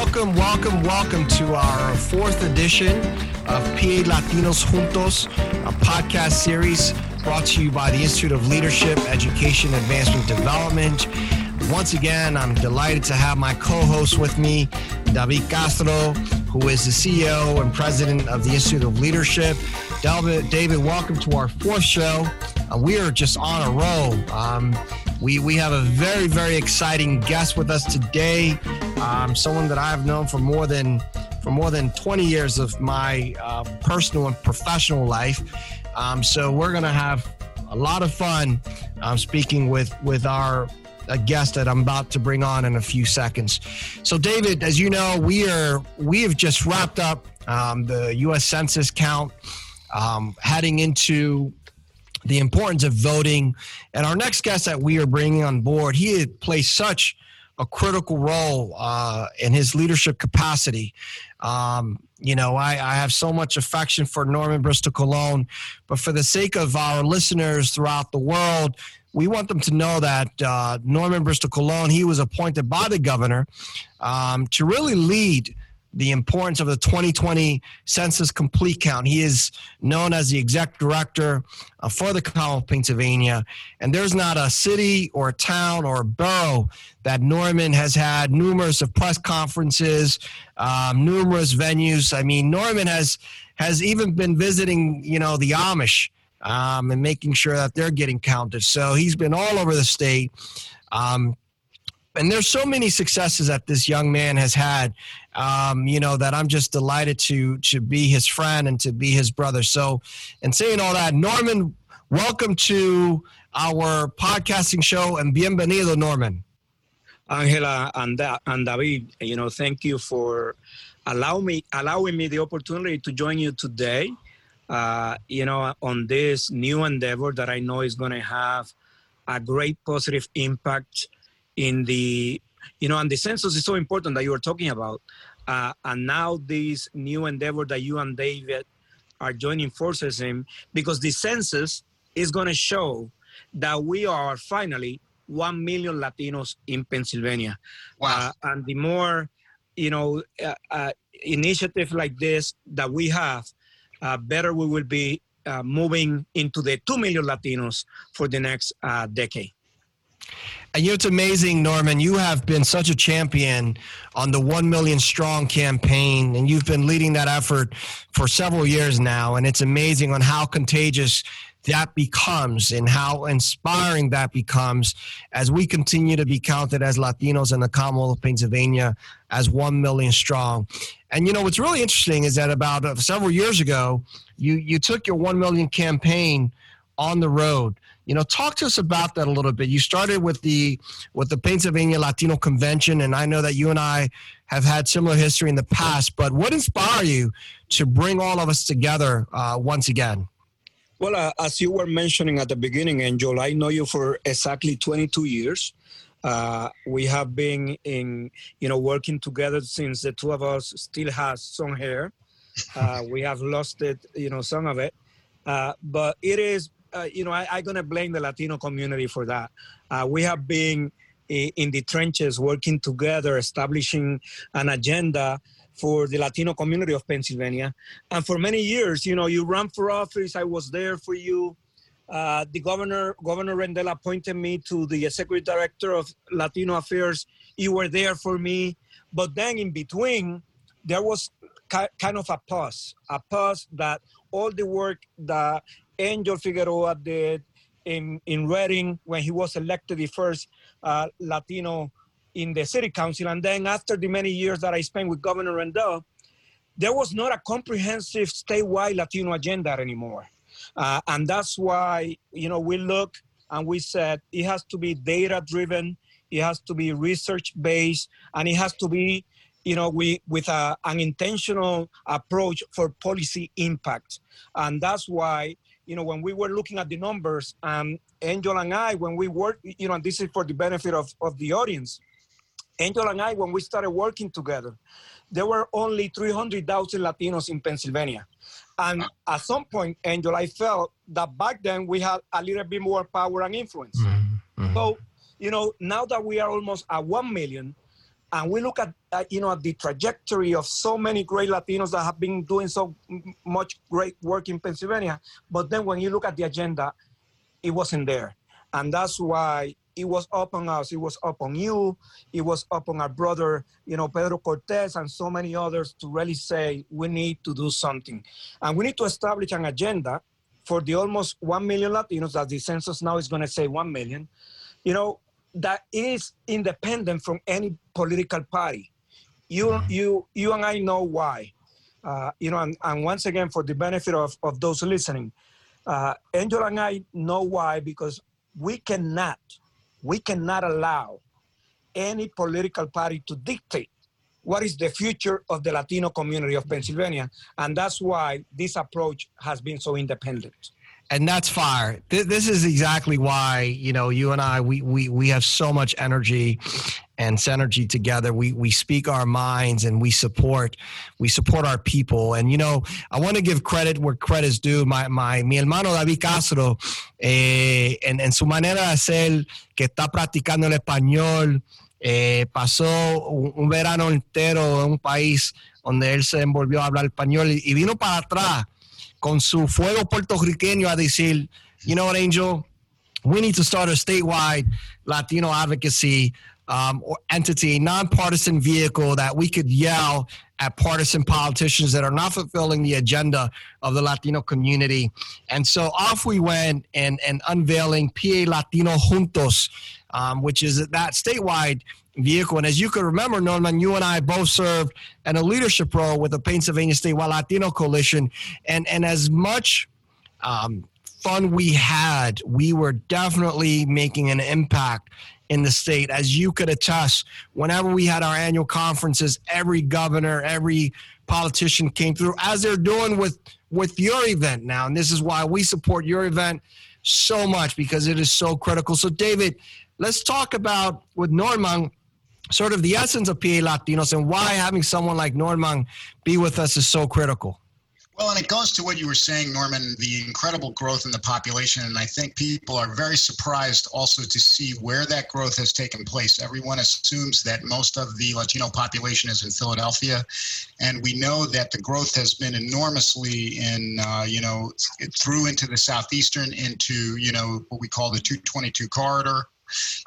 welcome, welcome, welcome to our fourth edition of PA Latinos Juntos, a podcast series brought to you by the Institute of Leadership, Education, Advancement, Development. Once again, I'm delighted to have my co host with me, David Castro, who is the CEO and president of the Institute of Leadership. David, David welcome to our fourth show. Uh, we are just on a roll. Um, we, we have a very, very exciting guest with us today. Um, someone that I've known for more than for more than 20 years of my uh, personal and professional life. Um, so we're going to have a lot of fun um, speaking with with our a guest that I'm about to bring on in a few seconds. So, David, as you know, we are we have just wrapped up um, the U.S. Census count, um, heading into the importance of voting. And our next guest that we are bringing on board, he plays such a critical role uh, in his leadership capacity. Um, you know, I, I, have so much affection for Norman Bristol Colon, but for the sake of our listeners throughout the world, we want them to know that uh, Norman Bristol Colon, he was appointed by the governor um, to really lead the importance of the 2020 census complete count. He is known as the exec director uh, for the Commonwealth of Pennsylvania. And there's not a city or a town or a borough that Norman has had numerous of press conferences, um, numerous venues. I mean, Norman has has even been visiting, you know, the Amish um, and making sure that they're getting counted. So he's been all over the state. Um, and there's so many successes that this young man has had um, you know that i'm just delighted to to be his friend and to be his brother. So and saying all that norman welcome to our podcasting show and bienvenido norman. Angela and, and david you know thank you for allow me allowing me the opportunity to join you today uh, you know on this new endeavor that i know is going to have a great positive impact in the you know and the census is so important that you were talking about. Uh, and now this new endeavor that you and david are joining forces in because the census is going to show that we are finally 1 million latinos in pennsylvania. Wow. Uh, and the more you know uh, uh initiative like this that we have uh, better we will be uh, moving into the 2 million latinos for the next decade and you know, it's amazing, Norman. You have been such a champion on the 1 million strong campaign, and you've been leading that effort for several years now. And it's amazing on how contagious that becomes and how inspiring that becomes as we continue to be counted as Latinos in the Commonwealth of Pennsylvania as 1 million strong. And you know, what's really interesting is that about uh, several years ago, you, you took your 1 million campaign on the road. You know, talk to us about that a little bit. You started with the with the Pennsylvania Latino Convention, and I know that you and I have had similar history in the past. But what inspired you to bring all of us together uh, once again? Well, uh, as you were mentioning at the beginning, Angel, I know you for exactly 22 years. Uh, we have been in, you know, working together since the two of us still has some hair. Uh, we have lost it, you know, some of it. Uh, but it is uh, you know, I, am going to blame the Latino community for that. Uh, we have been in the trenches working together, establishing an agenda for the Latino community of Pennsylvania. And for many years, you know, you ran for office, I was there for you. Uh, the governor, Governor Rendell appointed me to the executive director of Latino Affairs. You were there for me. But then in between, there was kind of a pause, a pause that all the work that Angel Figueroa did in, in Reading when he was elected the first uh, Latino in the city council. And then after the many years that I spent with Governor Rendell, there was not a comprehensive statewide Latino agenda anymore. Uh, and that's why, you know, we look and we said it has to be data driven, it has to be research based, and it has to be, you know, we, with a, an intentional approach for policy impact. And that's why you know, when we were looking at the numbers, um, Angel and I, when we worked, you know, and this is for the benefit of, of the audience, Angel and I, when we started working together, there were only 300,000 Latinos in Pennsylvania. And at some point, Angel, I felt that back then we had a little bit more power and influence. Mm-hmm. So, you know, now that we are almost at 1 million, and we look at uh, you know at the trajectory of so many great Latinos that have been doing so much great work in Pennsylvania. But then when you look at the agenda, it wasn't there, and that's why it was up on us. It was up on you. It was up on our brother, you know, Pedro Cortez and so many others to really say we need to do something, and we need to establish an agenda for the almost one million Latinos that the census now is going to say one million. You know, that is independent from any political party. You, you, you and I know why. Uh, you know, and, and, once again, for the benefit of, of those listening, uh, Angel and I know why because we cannot, we cannot allow any political party to dictate what is the future of the Latino community of Pennsylvania, and that's why this approach has been so independent and that's fire. This is exactly why you know you and I we we we have so much energy and synergy together. We we speak our minds and we support we support our people. And you know I want to give credit where credit is due. My my mi hermano David Castro eh, en, en su manera de hacer que está practicando el español. Eh, pasó un, un, verano entero en un país donde él se envolvió a hablar español y, y vino para atrás con su fuego puertorriqueño a decir, you know what, Angel, we need to start a statewide Latino advocacy um, or entity, nonpartisan vehicle that we could yell at partisan politicians that are not fulfilling the agenda of the Latino community. And so off we went and, and unveiling PA Latino Juntos, um, which is that statewide vehicle. And as you can remember, Norman, you and I both served in a leadership role with the Pennsylvania Statewide Latino Coalition. And, and as much um, fun we had, we were definitely making an impact in the state. As you could attest, whenever we had our annual conferences, every governor, every politician came through, as they're doing with, with your event now. And this is why we support your event so much because it is so critical. So, David, let's talk about with Norman sort of the essence of PA Latinos and why having someone like Norman be with us is so critical. Well, and it goes to what you were saying, Norman, the incredible growth in the population. And I think people are very surprised also to see where that growth has taken place. Everyone assumes that most of the Latino population is in Philadelphia. And we know that the growth has been enormously in, uh, you know, through into the southeastern, into, you know, what we call the 222 corridor.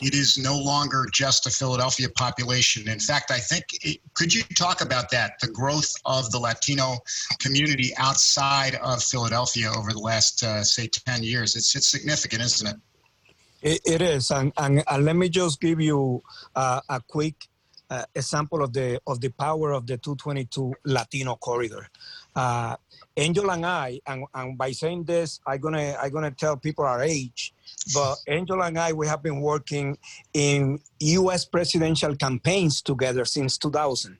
It is no longer just a Philadelphia population. In fact, I think, it, could you talk about that, the growth of the Latino community outside of Philadelphia over the last, uh, say, 10 years? It's, it's significant, isn't it? it, it is. And, and, and, let me just give you uh, a quick uh, example of the, of the power of the 222 Latino corridor. Uh, Angel and I, and, and by saying this, I'm gonna I'm gonna tell people our age, but Angela and I we have been working in U.S. presidential campaigns together since 2000.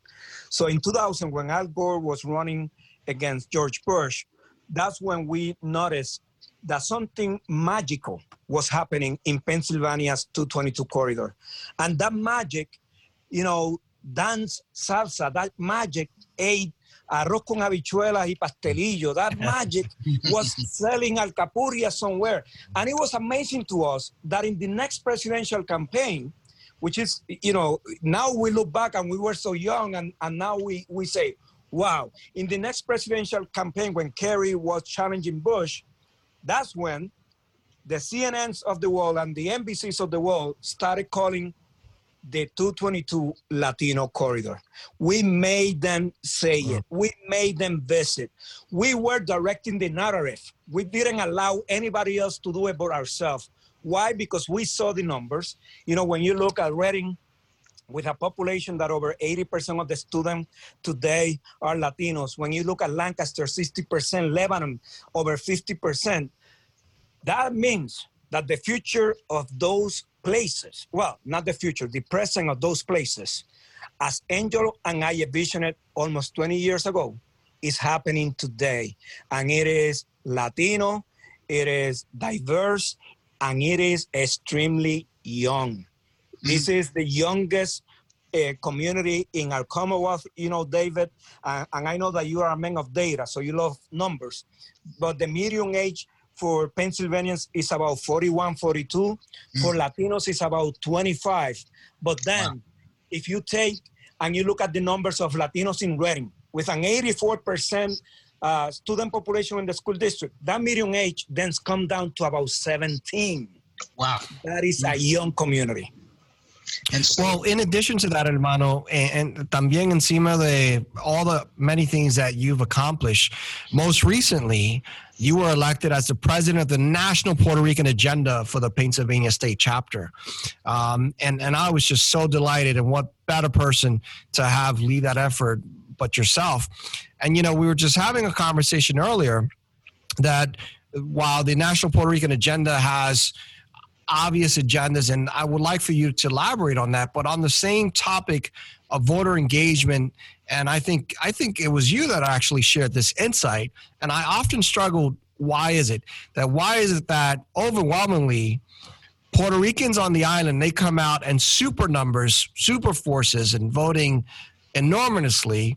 So in 2000, when Al Gore was running against George Bush, that's when we noticed that something magical was happening in Pennsylvania's 222 corridor, and that magic, you know, dance salsa, that magic ate arroz con habichuelas y pastelillo. That magic was selling alcapurria somewhere. And it was amazing to us that in the next presidential campaign, which is, you know, now we look back and we were so young and, and now we, we say, wow, in the next presidential campaign when Kerry was challenging Bush, that's when the CNNs of the world and the NBCs of the world started calling the 222 Latino corridor. We made them say it. Mm-hmm. We made them visit. We were directing the narrative. We didn't allow anybody else to do it but ourselves. Why? Because we saw the numbers. You know, when you look at Reading, with a population that over 80% of the students today are Latinos. When you look at Lancaster, 60%, Lebanon, over 50%, that means that the future of those places, well, not the future, the present of those places, as Angel and I envisioned almost 20 years ago, is happening today. And it is Latino, it is diverse, and it is extremely young. This is the youngest uh, community in our Commonwealth, you know, David, uh, and I know that you are a man of data, so you love numbers, but the median age for Pennsylvanians is about 41, 42. Mm. For Latinos, it's about 25. But then, wow. if you take and you look at the numbers of Latinos in Reading, with an 84% uh, student population in the school district, that median age then come down to about 17. Wow. That is a young community. So, well, in addition to that, hermano, and, and también encima de all the many things that you've accomplished, most recently, you were elected as the president of the National Puerto Rican Agenda for the Pennsylvania State Chapter. Um, and, and I was just so delighted, and what better person to have lead that effort but yourself. And, you know, we were just having a conversation earlier that while the National Puerto Rican Agenda has obvious agendas, and I would like for you to elaborate on that. But on the same topic of voter engagement, and I think I think it was you that actually shared this insight, and I often struggled. Why is it that? Why is it that overwhelmingly Puerto Ricans on the island they come out in super numbers, super forces, and voting enormously,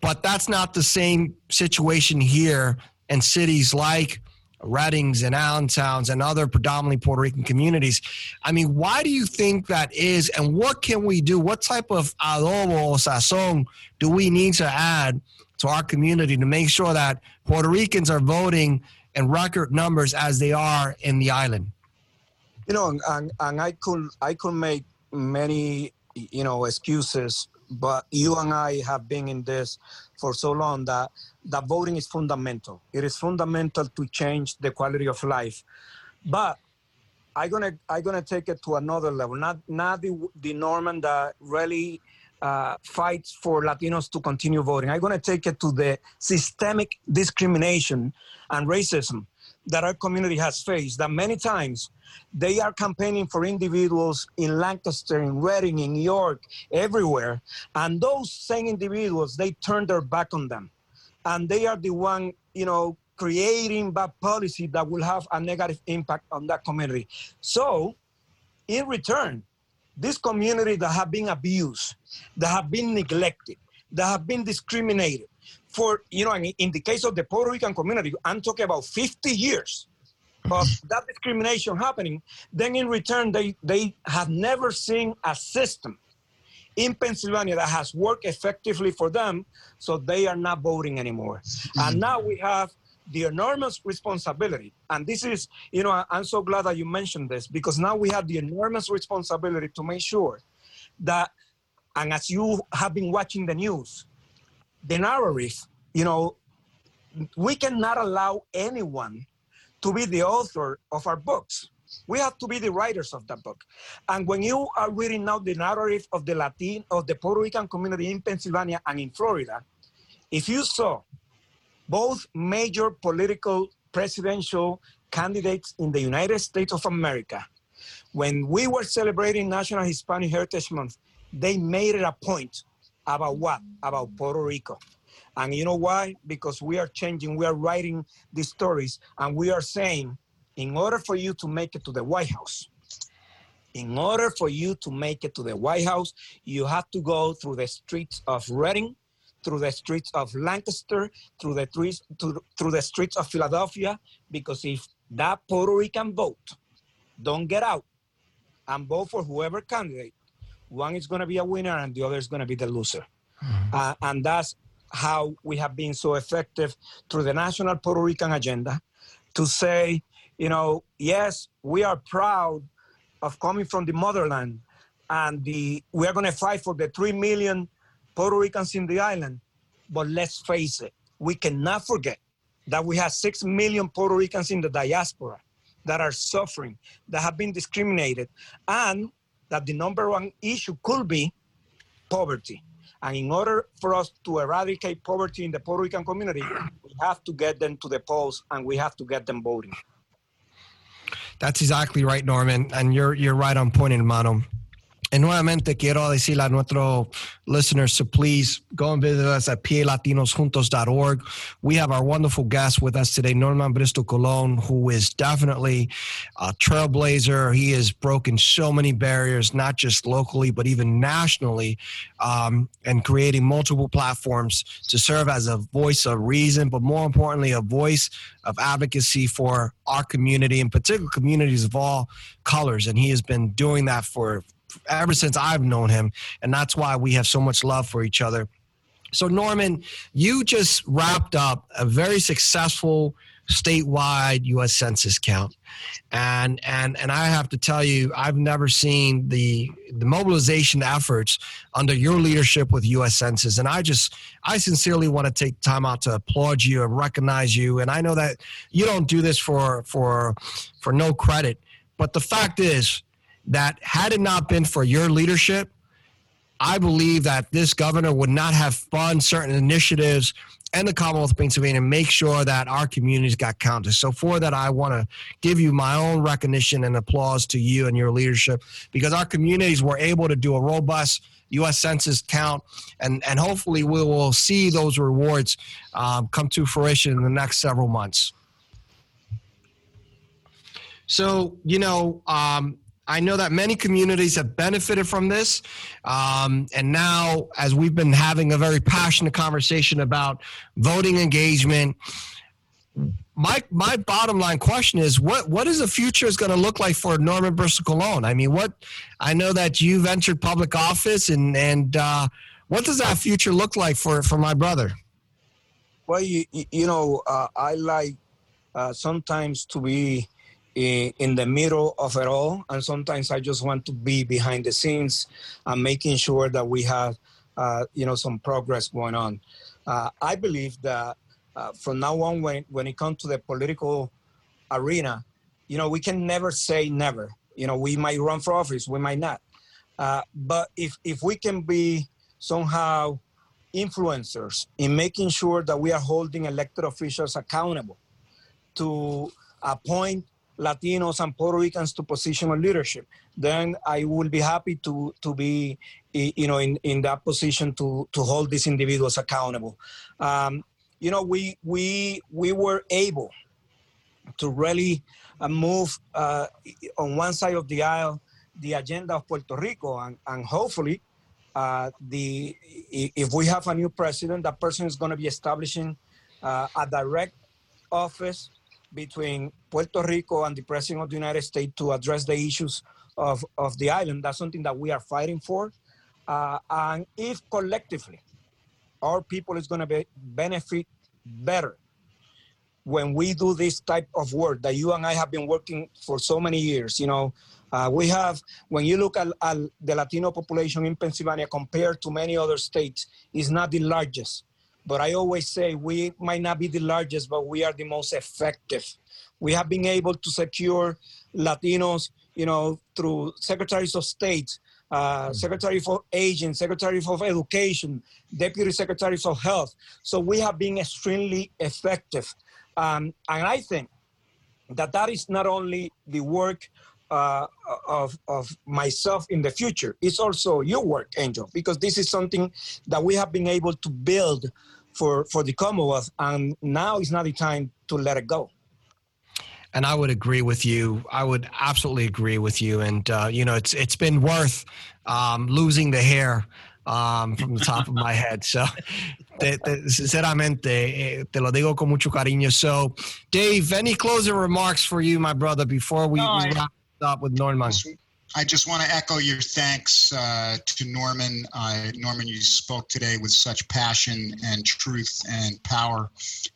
but that's not the same situation here in cities like Readings and Allentowns and other predominantly Puerto Rican communities. I mean, why do you think that is, and what can we do? What type of adobo or sazon do we need to add to our community to make sure that Puerto Ricans are voting in record numbers as they are in the island? You know, and, and I could I could make many you know excuses, but you and I have been in this for so long that that voting is fundamental. It is fundamental to change the quality of life. But I'm gonna I'm gonna take it to another level. Not not the the Norman that really uh, fights for Latinos to continue voting. I'm gonna take it to the systemic discrimination and racism that our community has faced. That many times they are campaigning for individuals in Lancaster, in Reading, in New York, everywhere, and those same individuals they turn their back on them and they are the one, you know, creating bad policy that will have a negative impact on that community. So, in return, this community that have been abused, that have been neglected, that have been discriminated for, you know, in the case of the Puerto Rican community, I'm talking about 50 years of that discrimination happening, then in return, they, they have never seen a system in Pennsylvania that has worked effectively for them, so they are not voting anymore. And now we have the enormous responsibility, and this is, you know, I'm so glad that you mentioned this because now we have the enormous responsibility to make sure that, and as you have been watching the news, the narrative, you know, we cannot allow anyone to be the author of our books. We have to be the writers of that book. And when you are reading now the narrative of the Latin, of the Puerto Rican community in Pennsylvania and in Florida, if you saw both major political presidential candidates in the United States of America, when we were celebrating National Hispanic Heritage Month, they made it a point about what? About Puerto Rico. And you know why? Because we are changing, we are writing these stories, and we are saying in order for you to make it to the White House, in order for you to make it to the White House, you have to go through the streets of Reading, through the streets of Lancaster, through the streets, through the streets of Philadelphia, because if that Puerto Rican vote don't get out and vote for whoever candidate, one is going to be a winner and the other is going to be the loser. Mm-hmm. Uh, and that's how we have been so effective through the national Puerto Rican agenda to say you know, yes, we are proud of coming from the motherland, and the we are going to fight for the three million Puerto Ricans in the island. But let's face it, we cannot forget that we have six million Puerto Ricans in the diaspora that are suffering, that have been discriminated, and that the number one issue could be poverty. And in order for us to eradicate poverty in the Puerto Rican community, we have to get them to the polls and we have to get them voting. That's exactly right, Norman. And you're you're right on point, hermano. Y nuevamente quiero decirle a nuestros listeners to please go and visit us at PALatinosJuntos.org. We have our wonderful guest with us today, Norman Bristol Colon, who is definitely a trailblazer. He has broken so many barriers, not just locally, but even nationally, um, and creating multiple platforms to serve as a voice of reason, but more importantly, a voice of advocacy for our community, in particular communities of all colors. And he has been doing that for ever since I've known him, and that's why we have so much love for each other. So, Norman, you just wrapped up a very successful statewide U.S. Census count, and and and I have to tell you, I've never seen the the mobilization efforts under your leadership with U.S. Census, and I just I sincerely want to take time out to applaud you and recognize you. And I know that you don't do this for for for no credit, but the fact is that had it not been for your leadership I believe that this governor would not have fund certain initiatives and the Commonwealth of Pennsylvania make sure that our communities got counted. So for that, I want to give you my own recognition and applause to you and your leadership because our communities were able to do a robust U.S. Census count, and and hopefully we will see those rewards um, come to fruition in the next several months. So you know, um, I know that many communities have benefited from this. Um, and now, as we've been having a very passionate conversation about voting engagement, my my bottom line question is what what is the future is going to look like for Norman Bristol Colon? I mean, what I know that you've entered public office, and and uh, what does that future look like for for my brother? Well, you you know, uh, I like uh, sometimes to be in, the middle of it all. And sometimes I just want to be behind the scenes and making sure that we have, uh, you know, some progress going on. Uh, I believe that uh, from now on, when, when it comes to the political arena, you know, we can never say never. You know, we might run for office, we might not. Uh, but if, if we can be somehow influencers in making sure that we are holding elected officials accountable to appoint Latinos and Puerto Ricans to position of leadership, then I will be happy to to be, you know, in, in that position to to hold these individuals accountable. Um, you know, we we we were able to really uh, move uh, on one side of the aisle the agenda of Puerto Rico, and, and hopefully, uh, the if we have a new president, that person is going to be establishing uh, a direct office between Puerto Rico and the President of the United States to address the issues of, of the island. That's something that we are fighting for. Uh, and if collectively our people is going to be benefit better when we do this type of work that you and I have been working for so many years, you know, uh, we have, when you look at, at, the Latino population in Pennsylvania compared to many other states, is not the largest. But I always say we might not be the largest, but we are the most effective. We have been able to secure Latinos, you know, through secretaries of state, uh, mm-hmm. secretary for aging, secretary for education, deputy secretaries of health. So we have been extremely effective. Um, and I think that that is not only the work uh, of, of myself in the future. It's also your work, Angel, because this is something that we have been able to build for, for the Commonwealth, and now is not the time to let it go. And I would agree with you. I would absolutely agree with you. And uh, you know, it's it's been worth um, losing the hair um, from the top of my head. So, te, te, sinceramente, eh, te lo digo con mucho cariño. So, Dave, any closing remarks for you, my brother, before we, no, we wrap up with Norman. I just want to echo your thanks uh, to Norman. Uh, Norman, you spoke today with such passion and truth and power,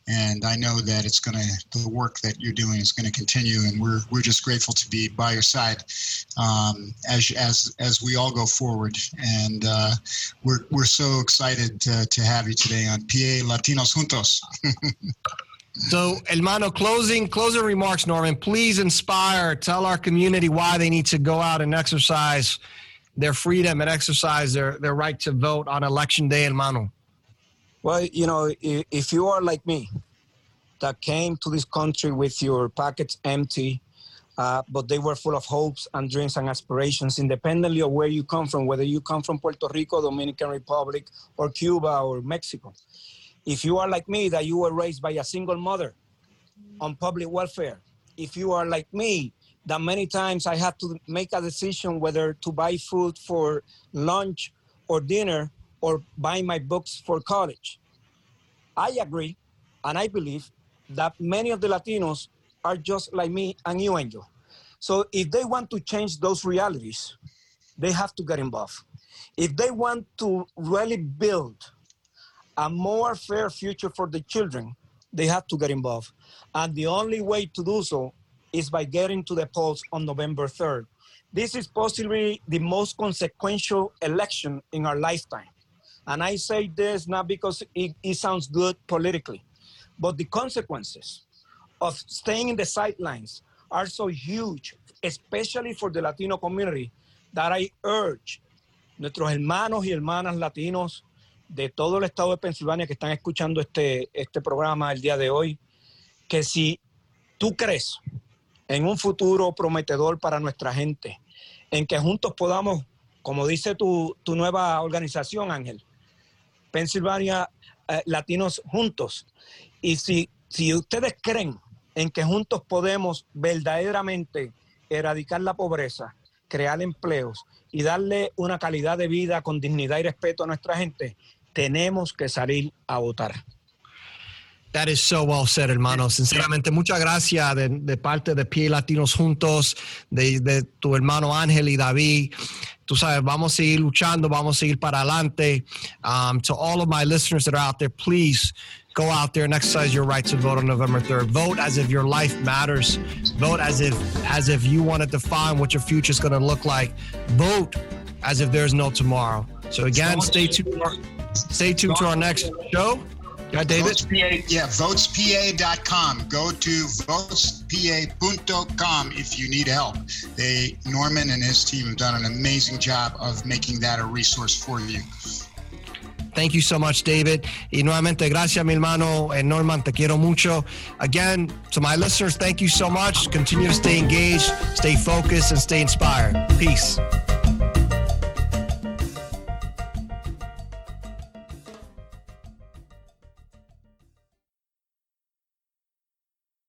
and I know that it's going to the work that you're doing is going to continue, and we're we're just grateful to be by your side um, as as as we all go forward, and uh, we're we're so excited to, to have you today on PA Latinos Juntos. So, hermano, closing closing remarks, Norman. Please inspire. Tell our community why they need to go out and exercise their freedom and exercise their their right to vote on election day, hermano. Well, you know, if you are like me, that came to this country with your pockets empty, uh, but they were full of hopes and dreams and aspirations, independently of where you come from, whether you come from Puerto Rico, Dominican Republic, or Cuba, or Mexico. If you are like me, that you were raised by a single mother on public welfare, if you are like me, that many times I had to make a decision whether to buy food for lunch or dinner or buy my books for college. I agree and I believe that many of the Latinos are just like me and you, Angel. So if they want to change those realities, they have to get involved. If they want to really build a more fair future for the children, they have to get involved. And the only way to do so is by getting to the polls on November 3rd. This is possibly the most consequential election in our lifetime. And I say this not because it, it sounds good politically, but the consequences of staying in the sidelines are so huge, especially for the Latino community, that I urge nuestros hermanos y hermanas latinos de todo el estado de Pensilvania que están escuchando este, este programa el día de hoy, que si tú crees en un futuro prometedor para nuestra gente, en que juntos podamos, como dice tu, tu nueva organización, Ángel, Pensilvania eh, Latinos Juntos, y si, si ustedes creen en que juntos podemos verdaderamente erradicar la pobreza, crear empleos y darle una calidad de vida con dignidad y respeto a nuestra gente, tenemos que salir a votar. That is so well said, hermano. Sinceramente, muchas gracias de, de parte de PA Latinos Juntos, de, de, tu hermano Ángel y David. Tú sabes, vamos a seguir luchando, vamos a seguir para adelante. Um, to all of my listeners that are out there, please go out there and exercise your right to vote on November 3rd. Vote as if your life matters. Vote as if as if you want to define what your future is going to look like. Vote as if there's no tomorrow. So again, stay tuned. Stay tuned to our next show. Yeah, David. VotesPA, yeah, votespa.com. Go to votespa.com if you need help. They Norman and his team have done an amazing job of making that a resource for you. Thank you so much, David. Y nuevamente, gracias, mi hermano And Norman. Te quiero mucho. Again, to my listeners, thank you so much. Continue to stay engaged, stay focused, and stay inspired. Peace.